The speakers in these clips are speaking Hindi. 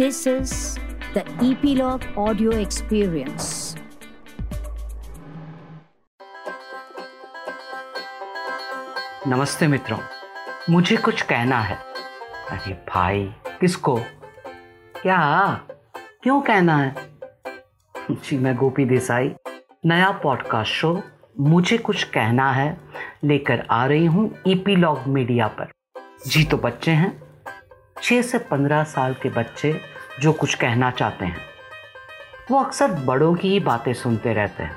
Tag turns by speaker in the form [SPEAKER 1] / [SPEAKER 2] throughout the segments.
[SPEAKER 1] This is the Epilogue Audio Experience.
[SPEAKER 2] नमस्ते मित्रों, मुझे कुछ कहना है। अरे भाई, किसको? क्या? क्यों कहना है? जी, मैं गोपी देसाई। नया पॉडकास्ट शो मुझे कुछ कहना है, लेकर आ रही हूँ ईपीलॉग मीडिया पर। जी तो बच्चे हैं। छः से पंद्रह साल के बच्चे जो कुछ कहना चाहते हैं। वो अक्सर बड़ों की ही बातें सुनते रहते हैं।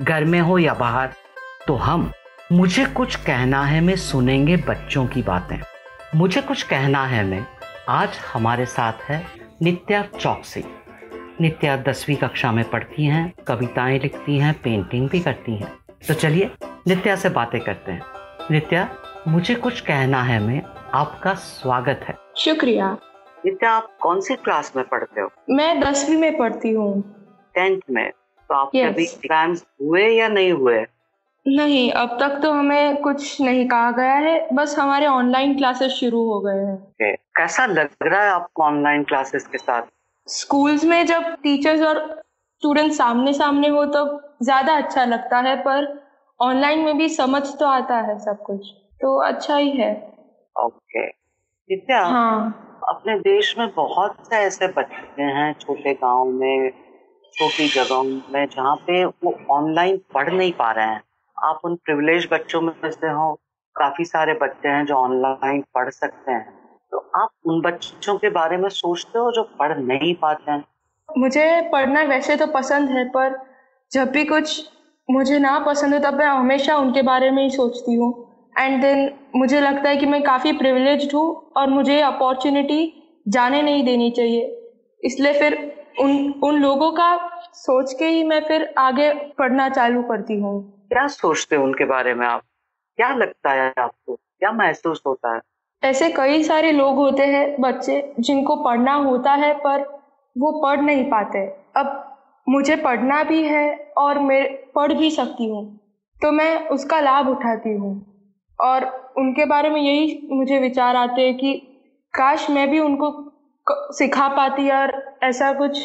[SPEAKER 2] घर में हो या बाहर तो हम, मुझे कुछ कहना है में सुनेंगे बच्चों की बातें। मुझे कुछ कहना है में आज हमारे साथ है नित्या चौकसी। नित्या दसवीं कक्षा में पढ़ती हैं, कविताएँ लिखती हैं, पेंटिंग भी करती हैं। तो चलिए, नित्या से बातें करते हैं। नित्या, मुझे कुछ कहना है में आपका स्वागत है।
[SPEAKER 3] शुक्रिया।
[SPEAKER 2] नित्या आप कौन सी क्लास में पढ़ते हो?
[SPEAKER 3] मैं दसवीं में पढ़ती हूँ।
[SPEAKER 2] टेंथ में। तो आपके
[SPEAKER 3] Yes.
[SPEAKER 2] अभी एग्ज़ाम्स हुए या नहीं हुए?
[SPEAKER 3] नहीं अब तक तो हमें कुछ नहीं कहा गया है। बस हमारे ऑनलाइन क्लासेस शुरू हो गए हैं।
[SPEAKER 2] Okay. कैसा लग रहा है आपको ऑनलाइन क्लासेस के साथ?
[SPEAKER 3] स्कूल्स में जब टीचर्स और स्टूडेंट सामने सामने हो तो ज़्यादा अच्छा लगता है पर ऑनलाइन में भी समझ तो आता है सब कुछ। तो अच्छा ही है।
[SPEAKER 2] ओके। नित्या
[SPEAKER 3] हाँ।
[SPEAKER 2] अपने देश में बहुत से ऐसे बच्चे हैं छोटे गाँव में छोटी जगहों में जहाँ पे वो ऑनलाइन पढ़ नहीं पा रहे हैं। आप उन प्रिविलेज बच्चों में से हो काफ़ी सारे बच्चे हैं जो ऑनलाइन पढ़ सकते हैं। तो आप उन बच्चों के बारे में सोचते हो जो पढ़ नहीं पाते हैं?
[SPEAKER 3] मुझे पढ़ना वैसे तो पसंद है पर जब भी कुछ मुझे ना पसंद हो तब मैं हमेशा उनके बारे में ही सोचती हूँ। एंड देन मुझे लगता है कि मैं काफ़ी प्रिविलेज्ड हूँ और मुझे अपॉर्चुनिटी जाने नहीं देनी चाहिए। इसलिए फिर उन उन लोगों का सोच के ही मैं फिर आगे पढ़ना चालू करती हूँ।
[SPEAKER 2] क्या सोचते हो उनके बारे में आप? क्या लगता है आपको? क्या महसूस होता है?
[SPEAKER 3] ऐसे कई सारे लोग होते हैं बच्चे जिनको पढ़ना होता है पर वो पढ़ नहीं पाते। अब मुझे पढ़ना भी है और मैं पढ़ भी सकती हूँ तो मैं उसका लाभ उठाती हूँ। और उनके बारे में यही मुझे विचार आते हैं कि काश मैं भी उनको सिखा पाती और ऐसा कुछ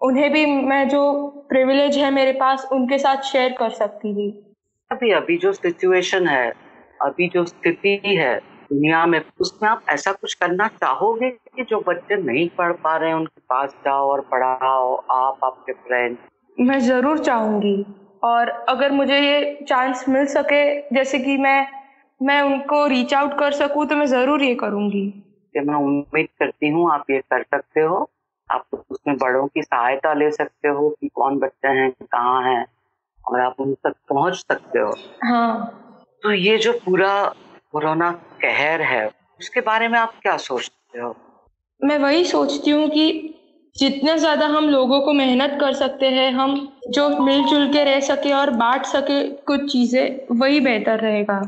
[SPEAKER 3] उन्हें भी मैं जो प्रिविलेज है मेरे पास उनके साथ शेयर कर सकती थी
[SPEAKER 2] अभी अभी जो सिचुएशन है अभी जो स्थिति है दुनिया में उसमें आप ऐसा कुछ करना चाहोगे कि जो बच्चे नहीं पढ़ पा रहे हैं उनके पास जाओ और पढ़ाओ आप आपके फ्रेंड
[SPEAKER 3] मैं ज़रूर चाहूँगी और अगर मुझे ये चांस मिल सके जैसे कि मैं मैं उनको रीच आउट कर सकूँ तो मैं ज़रूर ये करूँगी।
[SPEAKER 2] मैं उम्मीद करती हूँ आप ये कर सकते हो। आप उसमें बड़ों की सहायता ले सकते हो कि कौन बच्चे हैं कहाँ हैं और आप उन तक पहुँच सकते हो।
[SPEAKER 3] हाँ।
[SPEAKER 2] तो ये जो पूरा कोरोना कहर है उसके बारे में आप क्या सोचते हो?
[SPEAKER 3] मैं वही सोचती हूँ कि जितना ज़्यादा हम लोगों को मेहनत कर सकते हैं हम जो मिलजुल के रह सके और बांट सके कुछ चीज़ें वही बेहतर रहेगा।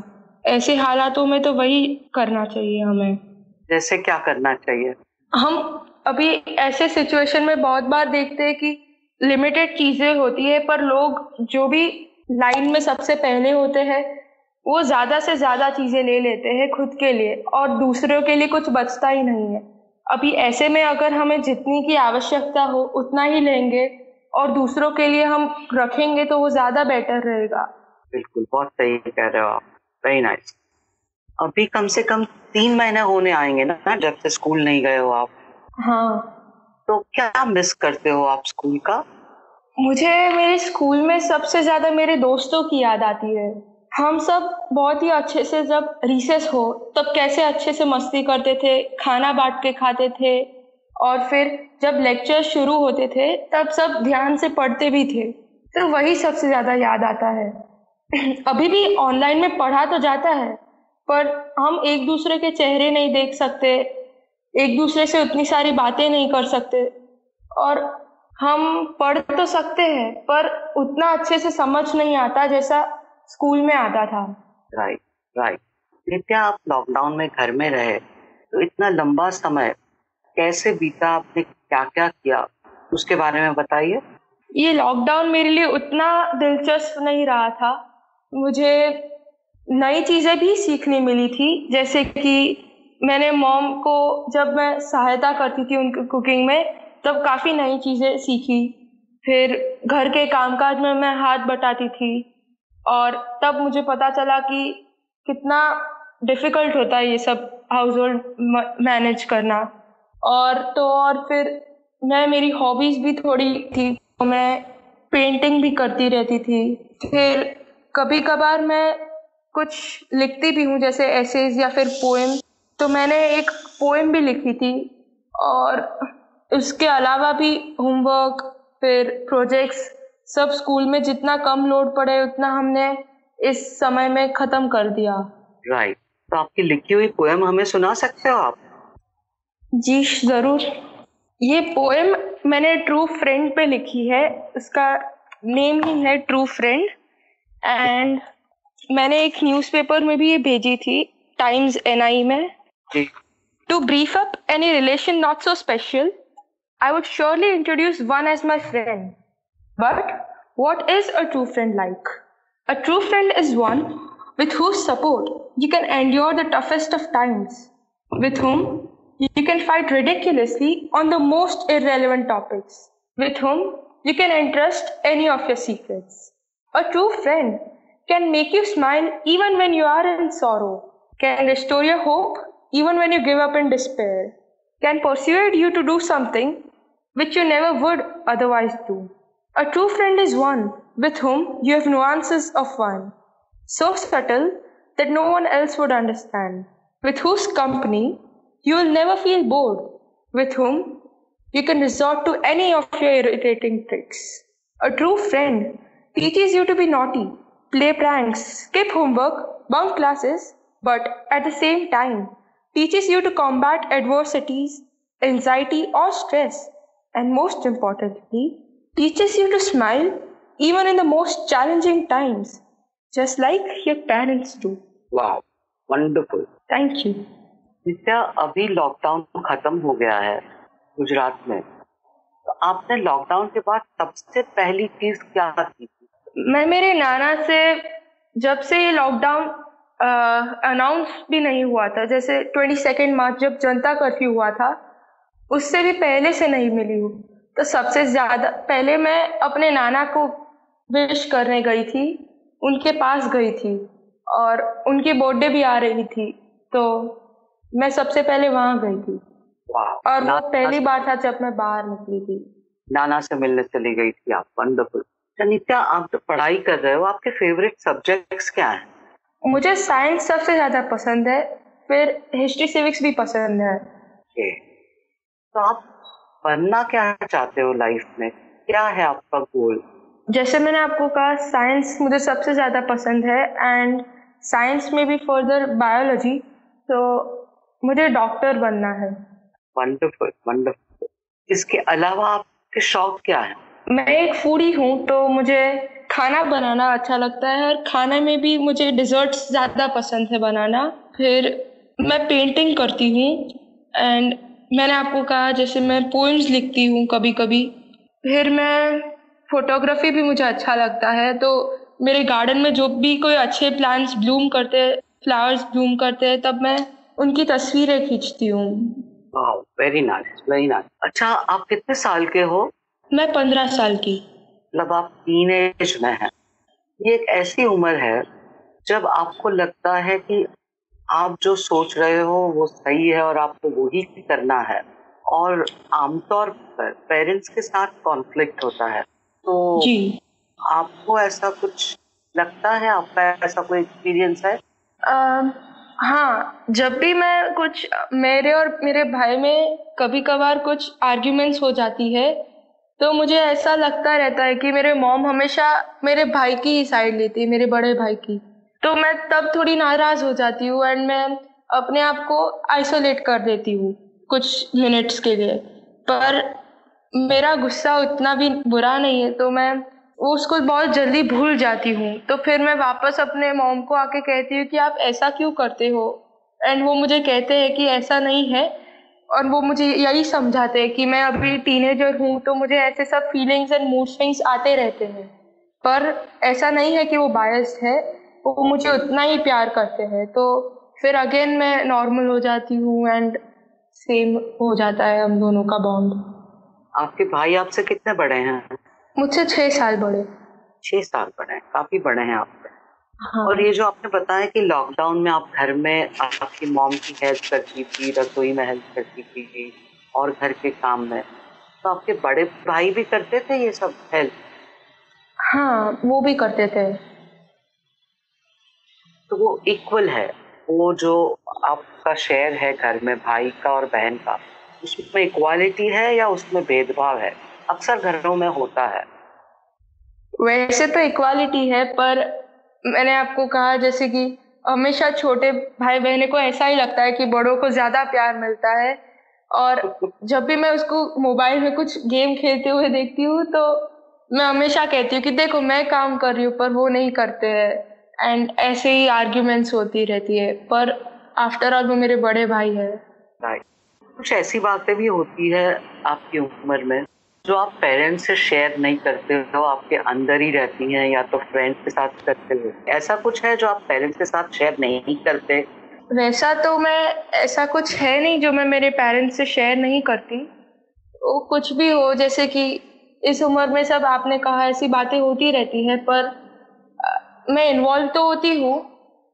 [SPEAKER 3] ऐसे हालातों में तो वही करना चाहिए हमें।
[SPEAKER 2] जैसे क्या करना चाहिए?
[SPEAKER 3] हम अभी ऐसे सिचुएशन में बहुत बार देखते हैं कि लिमिटेड चीज़ें होती है पर लोग जो भी लाइन में सबसे पहले होते हैं वो ज़्यादा से ज़्यादा चीज़ें ले लेते हैं खुद के लिए और दूसरों के लिए कुछ बचता ही नहीं है। अभी ऐसे में अगर हमें जितनी की आवश्यकता हो उतना ही लेंगे और दूसरों के लिए हम रखेंगे तो वो ज़्यादा बेटर रहेगा।
[SPEAKER 2] बिल्कुल बहुत सही कह रहे हो आप। वेरी नाइस अभी कम से कम तीन महीने होने आएँगे ना जब से स्कूल नहीं गए हो आप?
[SPEAKER 3] हाँ।
[SPEAKER 2] तो क्या मिस करते हो आप स्कूल का?
[SPEAKER 3] मुझे मेरे स्कूल में सबसे ज़्यादा मेरे दोस्तों की याद आती है। हम सब बहुत ही अच्छे से जब रिसेस हो तब कैसे अच्छे से मस्ती करते थे खाना बांट के खाते थे और फिर जब लेक्चर शुरू होते थे तब सब ध्यान से पढ़ते भी थे। तो वही सबसे ज़्यादा याद आता है। अभी भी ऑनलाइन में पढ़ा तो जाता है पर हम एक दूसरे के चेहरे नहीं देख सकते एक दूसरे से उतनी सारी बातें नहीं कर सकते। और हम पढ़ तो सकते हैं पर उतना अच्छे से समझ नहीं आता जैसा स्कूल में आता था।
[SPEAKER 2] राइट राइट नित्या आप लॉकडाउन में घर में रहे तो इतना लंबा समय कैसे बीता आपने क्या क्या किया उसके बारे में बताइए।
[SPEAKER 3] ये लॉकडाउन मेरे लिए उतना दिलचस्प नहीं रहा था। मुझे नई चीज़ें भी सीखने मिली थी, जैसे कि मैंने मॉम को जब मैं सहायता करती थी उनकी कुकिंग में, तब काफ़ी नई चीज़ें सीखी। फिर घर के कामकाज में मैं हाथ बटाती थी और तब मुझे पता चला कि कितना डिफ़िकल्ट होता है ये सब हाउस होल्ड मैनेज करना। और तो और फिर मैं, मेरी हॉबीज़ भी थोड़ी थी तो मैं पेंटिंग भी करती रहती थी। फिर कभी कभार मैं कुछ लिखती भी हूँ जैसे एसेज या फिर पोएम तो मैंने एक पोएम भी लिखी थी और उसके अलावा भी होमवर्क फिर प्रोजेक्ट्स सब स्कूल में जितना कम लोड पड़े उतना हमने इस समय में ख़त्म कर दिया।
[SPEAKER 2] Right right. तो आपकी लिखी हुई पोएम हमें सुना सकते हो आप?
[SPEAKER 3] जी ज़रूर। ये पोएम मैंने ट्रू फ्रेंड पे लिखी है। उसका नेम ही है ट्रू फ्रेंड एंड मैंने एक न्यूज़पेपर में भी ये भेजी थी टाइम्स एनआई में। To brief up any relation not so special I would surely introduce one as my friend but what is a true friend like a true friend is one with who support you can endure the toughest of times with whom you can fight ridiculously on the most irrelevant topics with whom you can entrust any of your secrets A true friend can make you smile even when you are in sorrow, can restore your hope even when you give up in despair, can persuade you to do something which you never would otherwise do. A true friend is one with whom you have nuances of one, so subtle that no one else would understand, with whose company you will never feel bored, with whom you can resort to any of your irritating tricks. A true friend teaches you to be naughty, play pranks, skip homework, bunk classes, but at the same time teaches you to combat adversities, anxiety, or stress, and most importantly, teaches you to smile even in the most challenging times, just like your parents do.
[SPEAKER 2] Wow, wonderful.
[SPEAKER 3] Thank you.
[SPEAKER 2] Nitya अभी लॉकडाउन खत्म हो गया है गुजरात में तो आपने लॉकडाउन के बाद सबसे पहली चीज क्या की
[SPEAKER 3] मैं मेरे नाना से जब से ये लॉकडाउन अनाउंस भी नहीं हुआ था जैसे ट्वेंटी सेकेंड मार्च जब जनता कर्फ्यू हुआ था उससे भी पहले से नहीं मिली हूँ। तो सबसे ज़्यादा पहले मैं अपने नाना को विश करने गई थी उनके पास गई थी और उनकी बर्थडे भी आ रही थी तो मैं सबसे पहले वहाँ गई थी। और वो पहली बार था जब मैं बाहर निकली थी।
[SPEAKER 2] नाना से मिलने चली गई थी आप वंडरफुल नित्या आप तो पढ़ाई कर रहे हो आपके फेवरेट सब्जेक्ट्स क्या हैं?
[SPEAKER 3] मुझे साइंस सबसे ज़्यादा पसंद है फिर हिस्ट्री सिविक्स भी पसंद है।
[SPEAKER 2] okay. तो आप बनना क्या चाहते हो लाइफ में? क्या है आपका गोल
[SPEAKER 3] जैसे मैंने आपको कहा साइंस मुझे सबसे ज़्यादा पसंद है एंड साइंस में भी फर्दर बायोलॉजी तो मुझे डॉक्टर बनना है।
[SPEAKER 2] वंडरफुल वंडरफुल इसके अलावा आपके शौक क्या है?
[SPEAKER 3] मैं एक फूडी हूँ तो मुझे खाना बनाना अच्छा लगता है और खाने में भी मुझे डिज़र्ट्स ज़्यादा पसंद है बनाना। फिर मैं पेंटिंग करती हूँ एंड मैंने आपको कहा जैसे मैं पोइम्स लिखती हूँ कभी कभी फिर मैं फोटोग्राफी भी मुझे अच्छा लगता है तो मेरे गार्डन में जो भी कोई अच्छे प्लांट्स ब्लूम करते फ्लावर्स ब्लूम करते हैं तब मैं उनकी तस्वीरें खींचती हूँ।
[SPEAKER 2] वेरी नाइस वेरी नाइस अच्छा आप कितने साल के हो?
[SPEAKER 3] मैं पंद्रह साल की।
[SPEAKER 2] मतलब आप टीन एज में है। ये एक ऐसी उम्र है जब आपको लगता है कि आप जो सोच रहे हो वो सही है और आपको वही करना है। और आमतौर पर पेरेंट्स के साथ कॉन्फ्लिक्ट होता है। तो
[SPEAKER 3] जी।
[SPEAKER 2] आपको ऐसा कुछ लगता है? आपका ऐसा कोई एक्सपीरियंस है?
[SPEAKER 3] आ, हाँ जब भी मैं कुछ मेरे और मेरे भाई में कभी कभार कुछ आर्ग्यूमेंट्स हो जाती है तो मुझे ऐसा लगता रहता है कि मेरे मॉम हमेशा मेरे भाई की ही साइड लेती है मेरे बड़े भाई की। तो मैं तब थोड़ी नाराज़ हो जाती हूँ एंड मैं अपने आप को आइसोलेट कर देती हूँ कुछ मिनट्स के लिए। पर मेरा गुस्सा उतना भी बुरा नहीं है तो मैं उसको बहुत जल्दी भूल जाती हूँ। तो फिर मैं वापस अपने मॉम को आके कहती हूँ कि आप ऐसा क्यों करते हो? एंड वो मुझे कहते हैं कि ऐसा नहीं है। और वो मुझे यही समझाते हैं कि मैं अभी टीनेजर हूँ तो मुझे ऐसे सब फीलिंग्स एंड मूड स्विंग्स आते रहते हैं। पर ऐसा नहीं है कि वो बायस्ड है वो मुझे उतना ही प्यार करते हैं। तो फिर अगेन मैं नॉर्मल हो जाती हूँ एंड सेम हो जाता है हम दोनों का बॉन्ड
[SPEAKER 2] आपके भाई आपसे कितने बड़े हैं?
[SPEAKER 3] मुझसे छह साल बड़े।
[SPEAKER 2] छह साल बड़े हैं काफ़ी बड़े हैं आप।
[SPEAKER 3] हाँ।
[SPEAKER 2] और ये जो आपने बताया कि लॉकडाउन में आप घर में आपकी मॉम की हेल्प करती थी रसोई में हेल्प करती थी और घर के काम में तो आपके बड़े भाई भी करते थे ये सब हेल्प
[SPEAKER 3] हाँ वो भी करते थे।
[SPEAKER 2] तो वो इक्वल है। वो जो आपका शेयर है घर में भाई का और बहन का उसमें इक्वालिटी है या उसमें भेदभाव है? अक्सर घरों में होता है।
[SPEAKER 3] वैसे तो इक्वालिटी है पर मैंने आपको कहा जैसे कि हमेशा छोटे भाई बहने को ऐसा ही लगता है कि बड़ों को ज़्यादा प्यार मिलता है। और जब भी मैं उसको मोबाइल में कुछ गेम खेलते हुए देखती हूँ तो मैं हमेशा कहती हूँ कि देखो, मैं काम कर रही हूँ, पर वो नहीं करते हैं। एंड ऐसे ही आर्ग्यूमेंट्स होती रहती है। पर आफ्टर ऑल वो मेरे बड़े भाई है।
[SPEAKER 2] कुछ ऐसी बातें भी होती है आपकी उम्र में? जो आप पेरेंट्स से शेयर नहीं करते हो, आपके अंदर ही रहती हैं या तो फ्रेंड्स के साथ करते हो? ऐसा कुछ है जो आप पेरेंट्स के साथ शेयर नहीं करते?
[SPEAKER 3] वैसा तो मैं, ऐसा कुछ है नहीं जो मैं मेरे पेरेंट्स से शेयर नहीं करती। वो कुछ भी हो, जैसे कि इस उम्र में सब आपने कहा, ऐसी बातें होती रहती हैं, पर मैं इन्वॉल्व तो होती हूँ।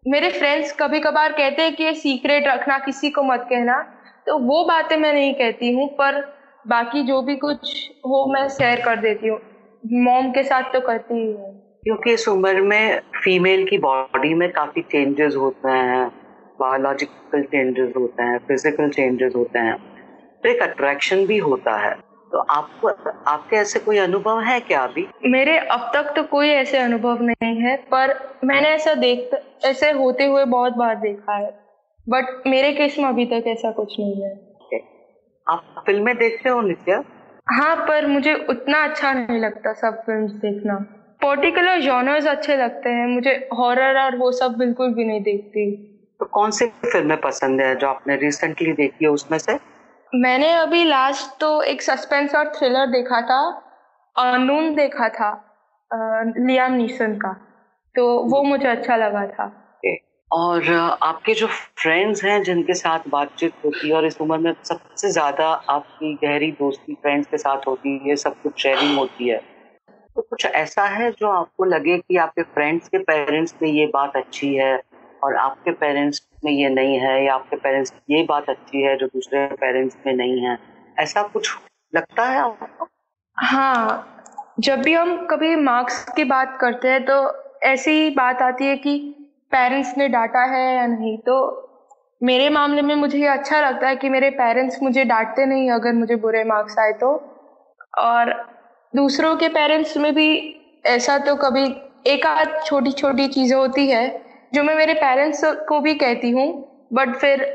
[SPEAKER 3] मेरे फ्रेंड्स कभी कभार कहते हैं कि ये सीक्रेट रखना, किसी को मत कहना तो वो बातें मैं नहीं कहती हूँ, पर बाकी जो भी कुछ हो मैं शेयर कर देती हूँ। मॉम के साथ तो करती ही हूँ।
[SPEAKER 2] क्योंकि इस उम्र में फीमेल की बॉडी में काफ़ी चेंजेस होते हैं बायोलॉजिकल चेंजेस होते हैं फ़िज़िकल चेंजेस होते हैं। तो एक अट्रैक्शन भी होता है। तो आपको आपके ऐसे कोई अनुभव है क्या अभी?
[SPEAKER 3] मेरे अब तक तो कोई ऐसे अनुभव नहीं है पर मैंने ऐसा देख ऐसे होते हुए बहुत बार देखा है। बट मेरे केस में अभी तक ऐसा कुछ नहीं है।
[SPEAKER 2] आप फ़िल्में देखते हो नित्या?
[SPEAKER 3] हाँ पर मुझे उतना अच्छा नहीं लगता सब फ़िल्म देखना। पर्टिकुलर जॉनर्स अच्छे लगते हैं मुझे हॉरर और वो सब बिल्कुल भी नहीं देखती।
[SPEAKER 2] तो कौन सी फ़िल्में पसंद है जो आपने रिसेंटली देखी है उसमें से?
[SPEAKER 3] मैंने अभी लास्ट तो एक सस्पेंस और थ्रिलर देखा था अनून देखा था लियाम नीसन का। तो वो मुझे अच्छा लगा था।
[SPEAKER 2] और आपके जो फ्रेंड्स हैं जिनके साथ बातचीत होती है और इस उम्र में सबसे ज़्यादा आपकी गहरी दोस्ती फ्रेंड्स के साथ होती है सब कुछ शेयरिंग होती है। तो कुछ ऐसा है जो आपको लगे कि आपके फ्रेंड्स के पेरेंट्स में ये बात अच्छी है और आपके पेरेंट्स में ये नहीं है या आपके पेरेंट्स ये बात अच्छी है जो दूसरे पेरेंट्स में नहीं है? ऐसा कुछ लगता है आपको?
[SPEAKER 3] हाँ जब भी हम कभी मार्क्स की बात करते हैं तो ऐसी बात आती है कि पेरेंट्स ने डांटा है या नहीं? तो मेरे मामले में मुझे ये अच्छा लगता है कि मेरे पेरेंट्स मुझे डांटते नहीं, अगर मुझे बुरे मार्क्स आए तो। और दूसरों के पेरेंट्स में भी ऐसा तो कभी एक आध छोटी छोटी चीज़ें होती है, जो मैं मेरे पेरेंट्स को भी कहती हूँ बट फिर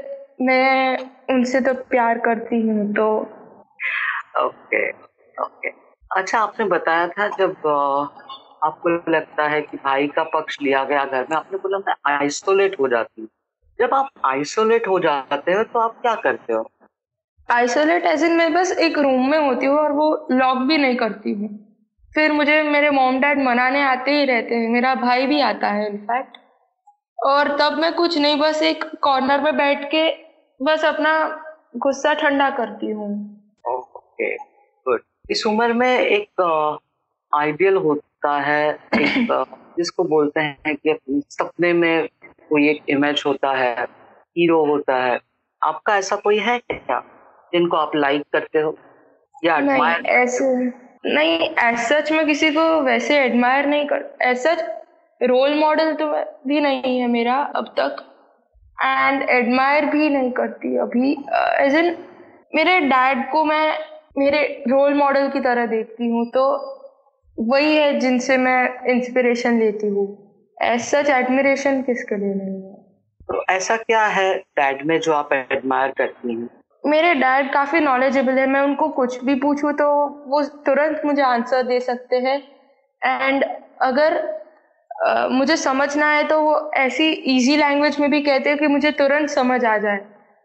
[SPEAKER 3] मैं उनसे तो प्यार करती हूँ तो।
[SPEAKER 2] ओके ओके अच्छा आपने बताया था जब आपको लगता है कि भाई का पक्ष लिया गया घर में आपने बोला मैं आइसोलेट हो जाती हूँ। जब आप आइसोलेट हो जाते हो तो आप क्या करते हो?
[SPEAKER 3] आइसोलेट एज इन मैं बस एक रूम में होती हूँ और वो लॉक भी नहीं करती हूँ। फिर मुझे मेरे मॉम डैड मनाने आते ही रहते हैं मेरा भाई भी आता है इनफैक्ट और तब मैं कुछ नहीं बस एक कॉर्नर में बैठ के बस अपना गुस्सा ठंडा करती हूँ।
[SPEAKER 2] ओके गुड इस उम्र में एक आइडियल होता है एक जिसको बोलते हैं कि सपने में कोई एक इमेज होता है हीरो होता है। आपका ऐसा कोई है क्या जिनको आप लाइक करते हो या
[SPEAKER 3] नहीं ऐसे नहीं एज सच मैं किसी को वैसे एडमायर नहीं कर एज सच रोल मॉडल तो भी नहीं है मेरा अब तक। एंड एडमायर भी नहीं करती अभी। एज uh, इन मेरे डैड को मैं मेरे रोल मॉडल की तरह देखती हूँ तो वही है जिनसे मैं इंस्पिरेशन लेती हूँ। एज सच एडमिरेशन किसके लिए नहीं है?
[SPEAKER 2] तो ऐसा क्या है डैड में जो आप एडमायर करती हैं?
[SPEAKER 3] मेरे डैड काफ़ी नॉलेजेबल है। मैं उनको कुछ भी पूछूँ तो वो तुरंत मुझे आंसर दे सकते हैं। एंड अगर अ, मुझे समझना है तो वो ऐसी इजी लैंग्वेज में भी कहते हैं कि मुझे तुरंत समझ आ जाए।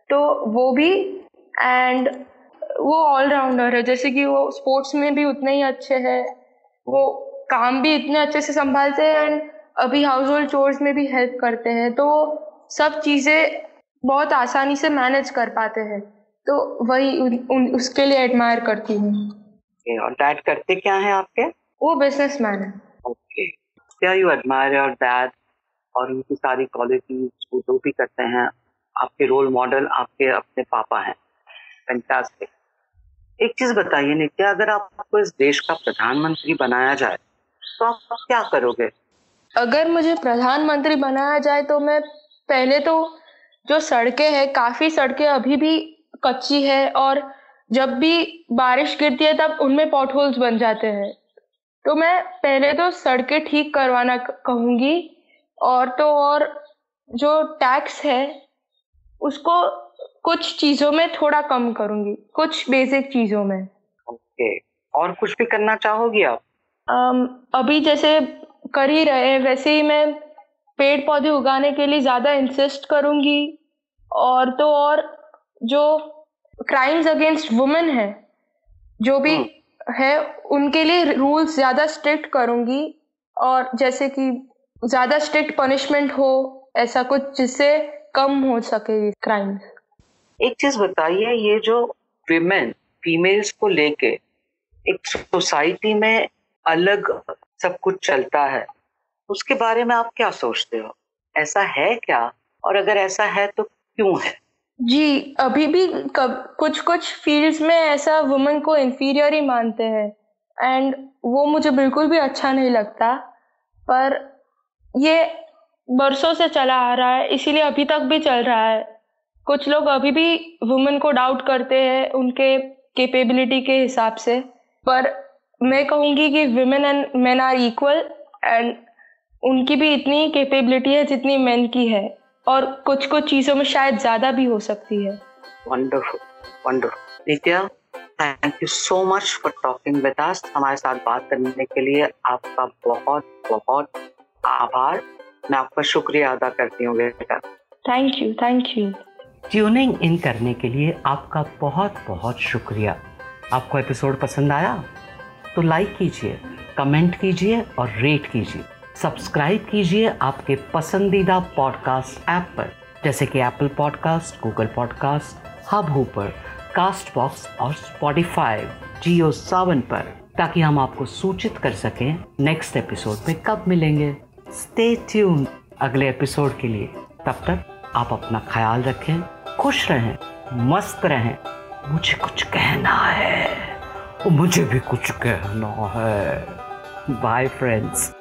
[SPEAKER 3] तो वो भी एंड वो ऑलराउंडर है। जैसे कि वो स्पोर्ट्स में भी उतने ही अच्छे हैं। वो काम भी इतने अच्छे से संभालते हैं एंड अभी हाउस होल्ड चोर्स में भी हेल्प करते हैं तो सब चीज़ें बहुत आसानी से मैनेज कर पाते हैं। तो वही उन, उन, उसके लिए एडमायर करती हूँ।
[SPEAKER 2] और डैड करते क्या है आपके?
[SPEAKER 3] वो बिजनेसमैन है।
[SPEAKER 2] ओके क्या यू एडमायर योर डैड और उनकी सारी क्वालिटीज वो जो भी करते हैं? आपके रोल मॉडल आपके अपने पापा हैं। फैंटास्टिक एक चीज़ बताइए नित्या, अगर आपको इस देश का प्रधानमंत्री बनाया जाए तो आप क्या करोगे?
[SPEAKER 3] अगर मुझे प्रधानमंत्री बनाया जाए तो मैं पहले तो जो सड़कें हैं, काफ़ी सड़कें अभी भी कच्ची है, और जब भी बारिश गिरती है, तब उनमें पॉट होल्स बन जाते हैं। तो मैं पहले तो सड़कें ठीक करवाना कहूँगी, और तो और जो टैक्स है, उसको कुछ चीज़ों में थोड़ा कम करूँगी कुछ बेसिक चीज़ों में।
[SPEAKER 2] ओके और कुछ भी करना चाहोगी आप?
[SPEAKER 3] um, अभी जैसे कर ही रहे वैसे ही मैं पेड़ पौधे उगाने के लिए ज़्यादा इंसिस्ट करूँगी। और तो और जो क्राइम्स अगेंस्ट वुमेन है जो भी हम्म। है उनके लिए रूल्स ज़्यादा स्ट्रिक्ट करूँगी। और जैसे कि ज़्यादा स्ट्रिक्ट पनिशमेंट हो ऐसा कुछ जिससे कम हो सके क्राइम्स
[SPEAKER 2] एक चीज़ बताइए, ये जो विमेन फीमेल्स को लेके एक सोसाइटी में अलग सब कुछ चलता है, उसके बारे में आप क्या सोचते हो? ऐसा है क्या? और अगर ऐसा है तो क्यों है?
[SPEAKER 3] जी, अभी भी कब कुछ कुछ फील्ड्स में ऐसा वुमेन को इंफीरियर ही मानते हैं एंड वो मुझे बिल्कुल भी अच्छा नहीं लगता, पर ये बरसों से चला आ रहा है, इसीलिए अभी तक भी चल रहा है। कुछ लोग अभी भी वुमेन को डाउट करते हैं उनके कैपेबिलिटी के हिसाब से। पर मैं कहूँगी कि women and men are equal and उनकी भी इतनी कैपेबिलिटी है जितनी मेन की है। और कुछ कुछ चीज़ों में शायद ज़्यादा भी हो सकती है।
[SPEAKER 2] Wonderful wonderful Nitya thank you so much for talking with us हमारे साथ बात करने के लिए आपका बहुत बहुत आभार। मैं आपका शुक्रिया अदा करती हूँ बेटा।
[SPEAKER 3] Thank you thank you
[SPEAKER 2] tuning in करने के लिए आपका बहुत बहुत शुक्रिया। आपको एपिसोड पसंद आया तो लाइक कीजिए, कमेंट कीजिए और रेट कीजिए। सब्सक्राइब कीजिए आपके पसंदीदा पॉडकास्ट ऐप पर, जैसे कि Apple podcast Google podcast Hubhopper Castbox और स्पॉटिफाई जियो सावन पर, ताकि हम आपको सूचित कर सकें नेक्स्ट एपिसोड में कब मिलेंगे। स्टे ट्यून अगले एपिसोड के लिए। तब तक आप अपना ख्याल रखें, खुश रहें, मस्त रहें। मुझे कुछ कहना है। मुझे भी कुछ कहना है। Bye friends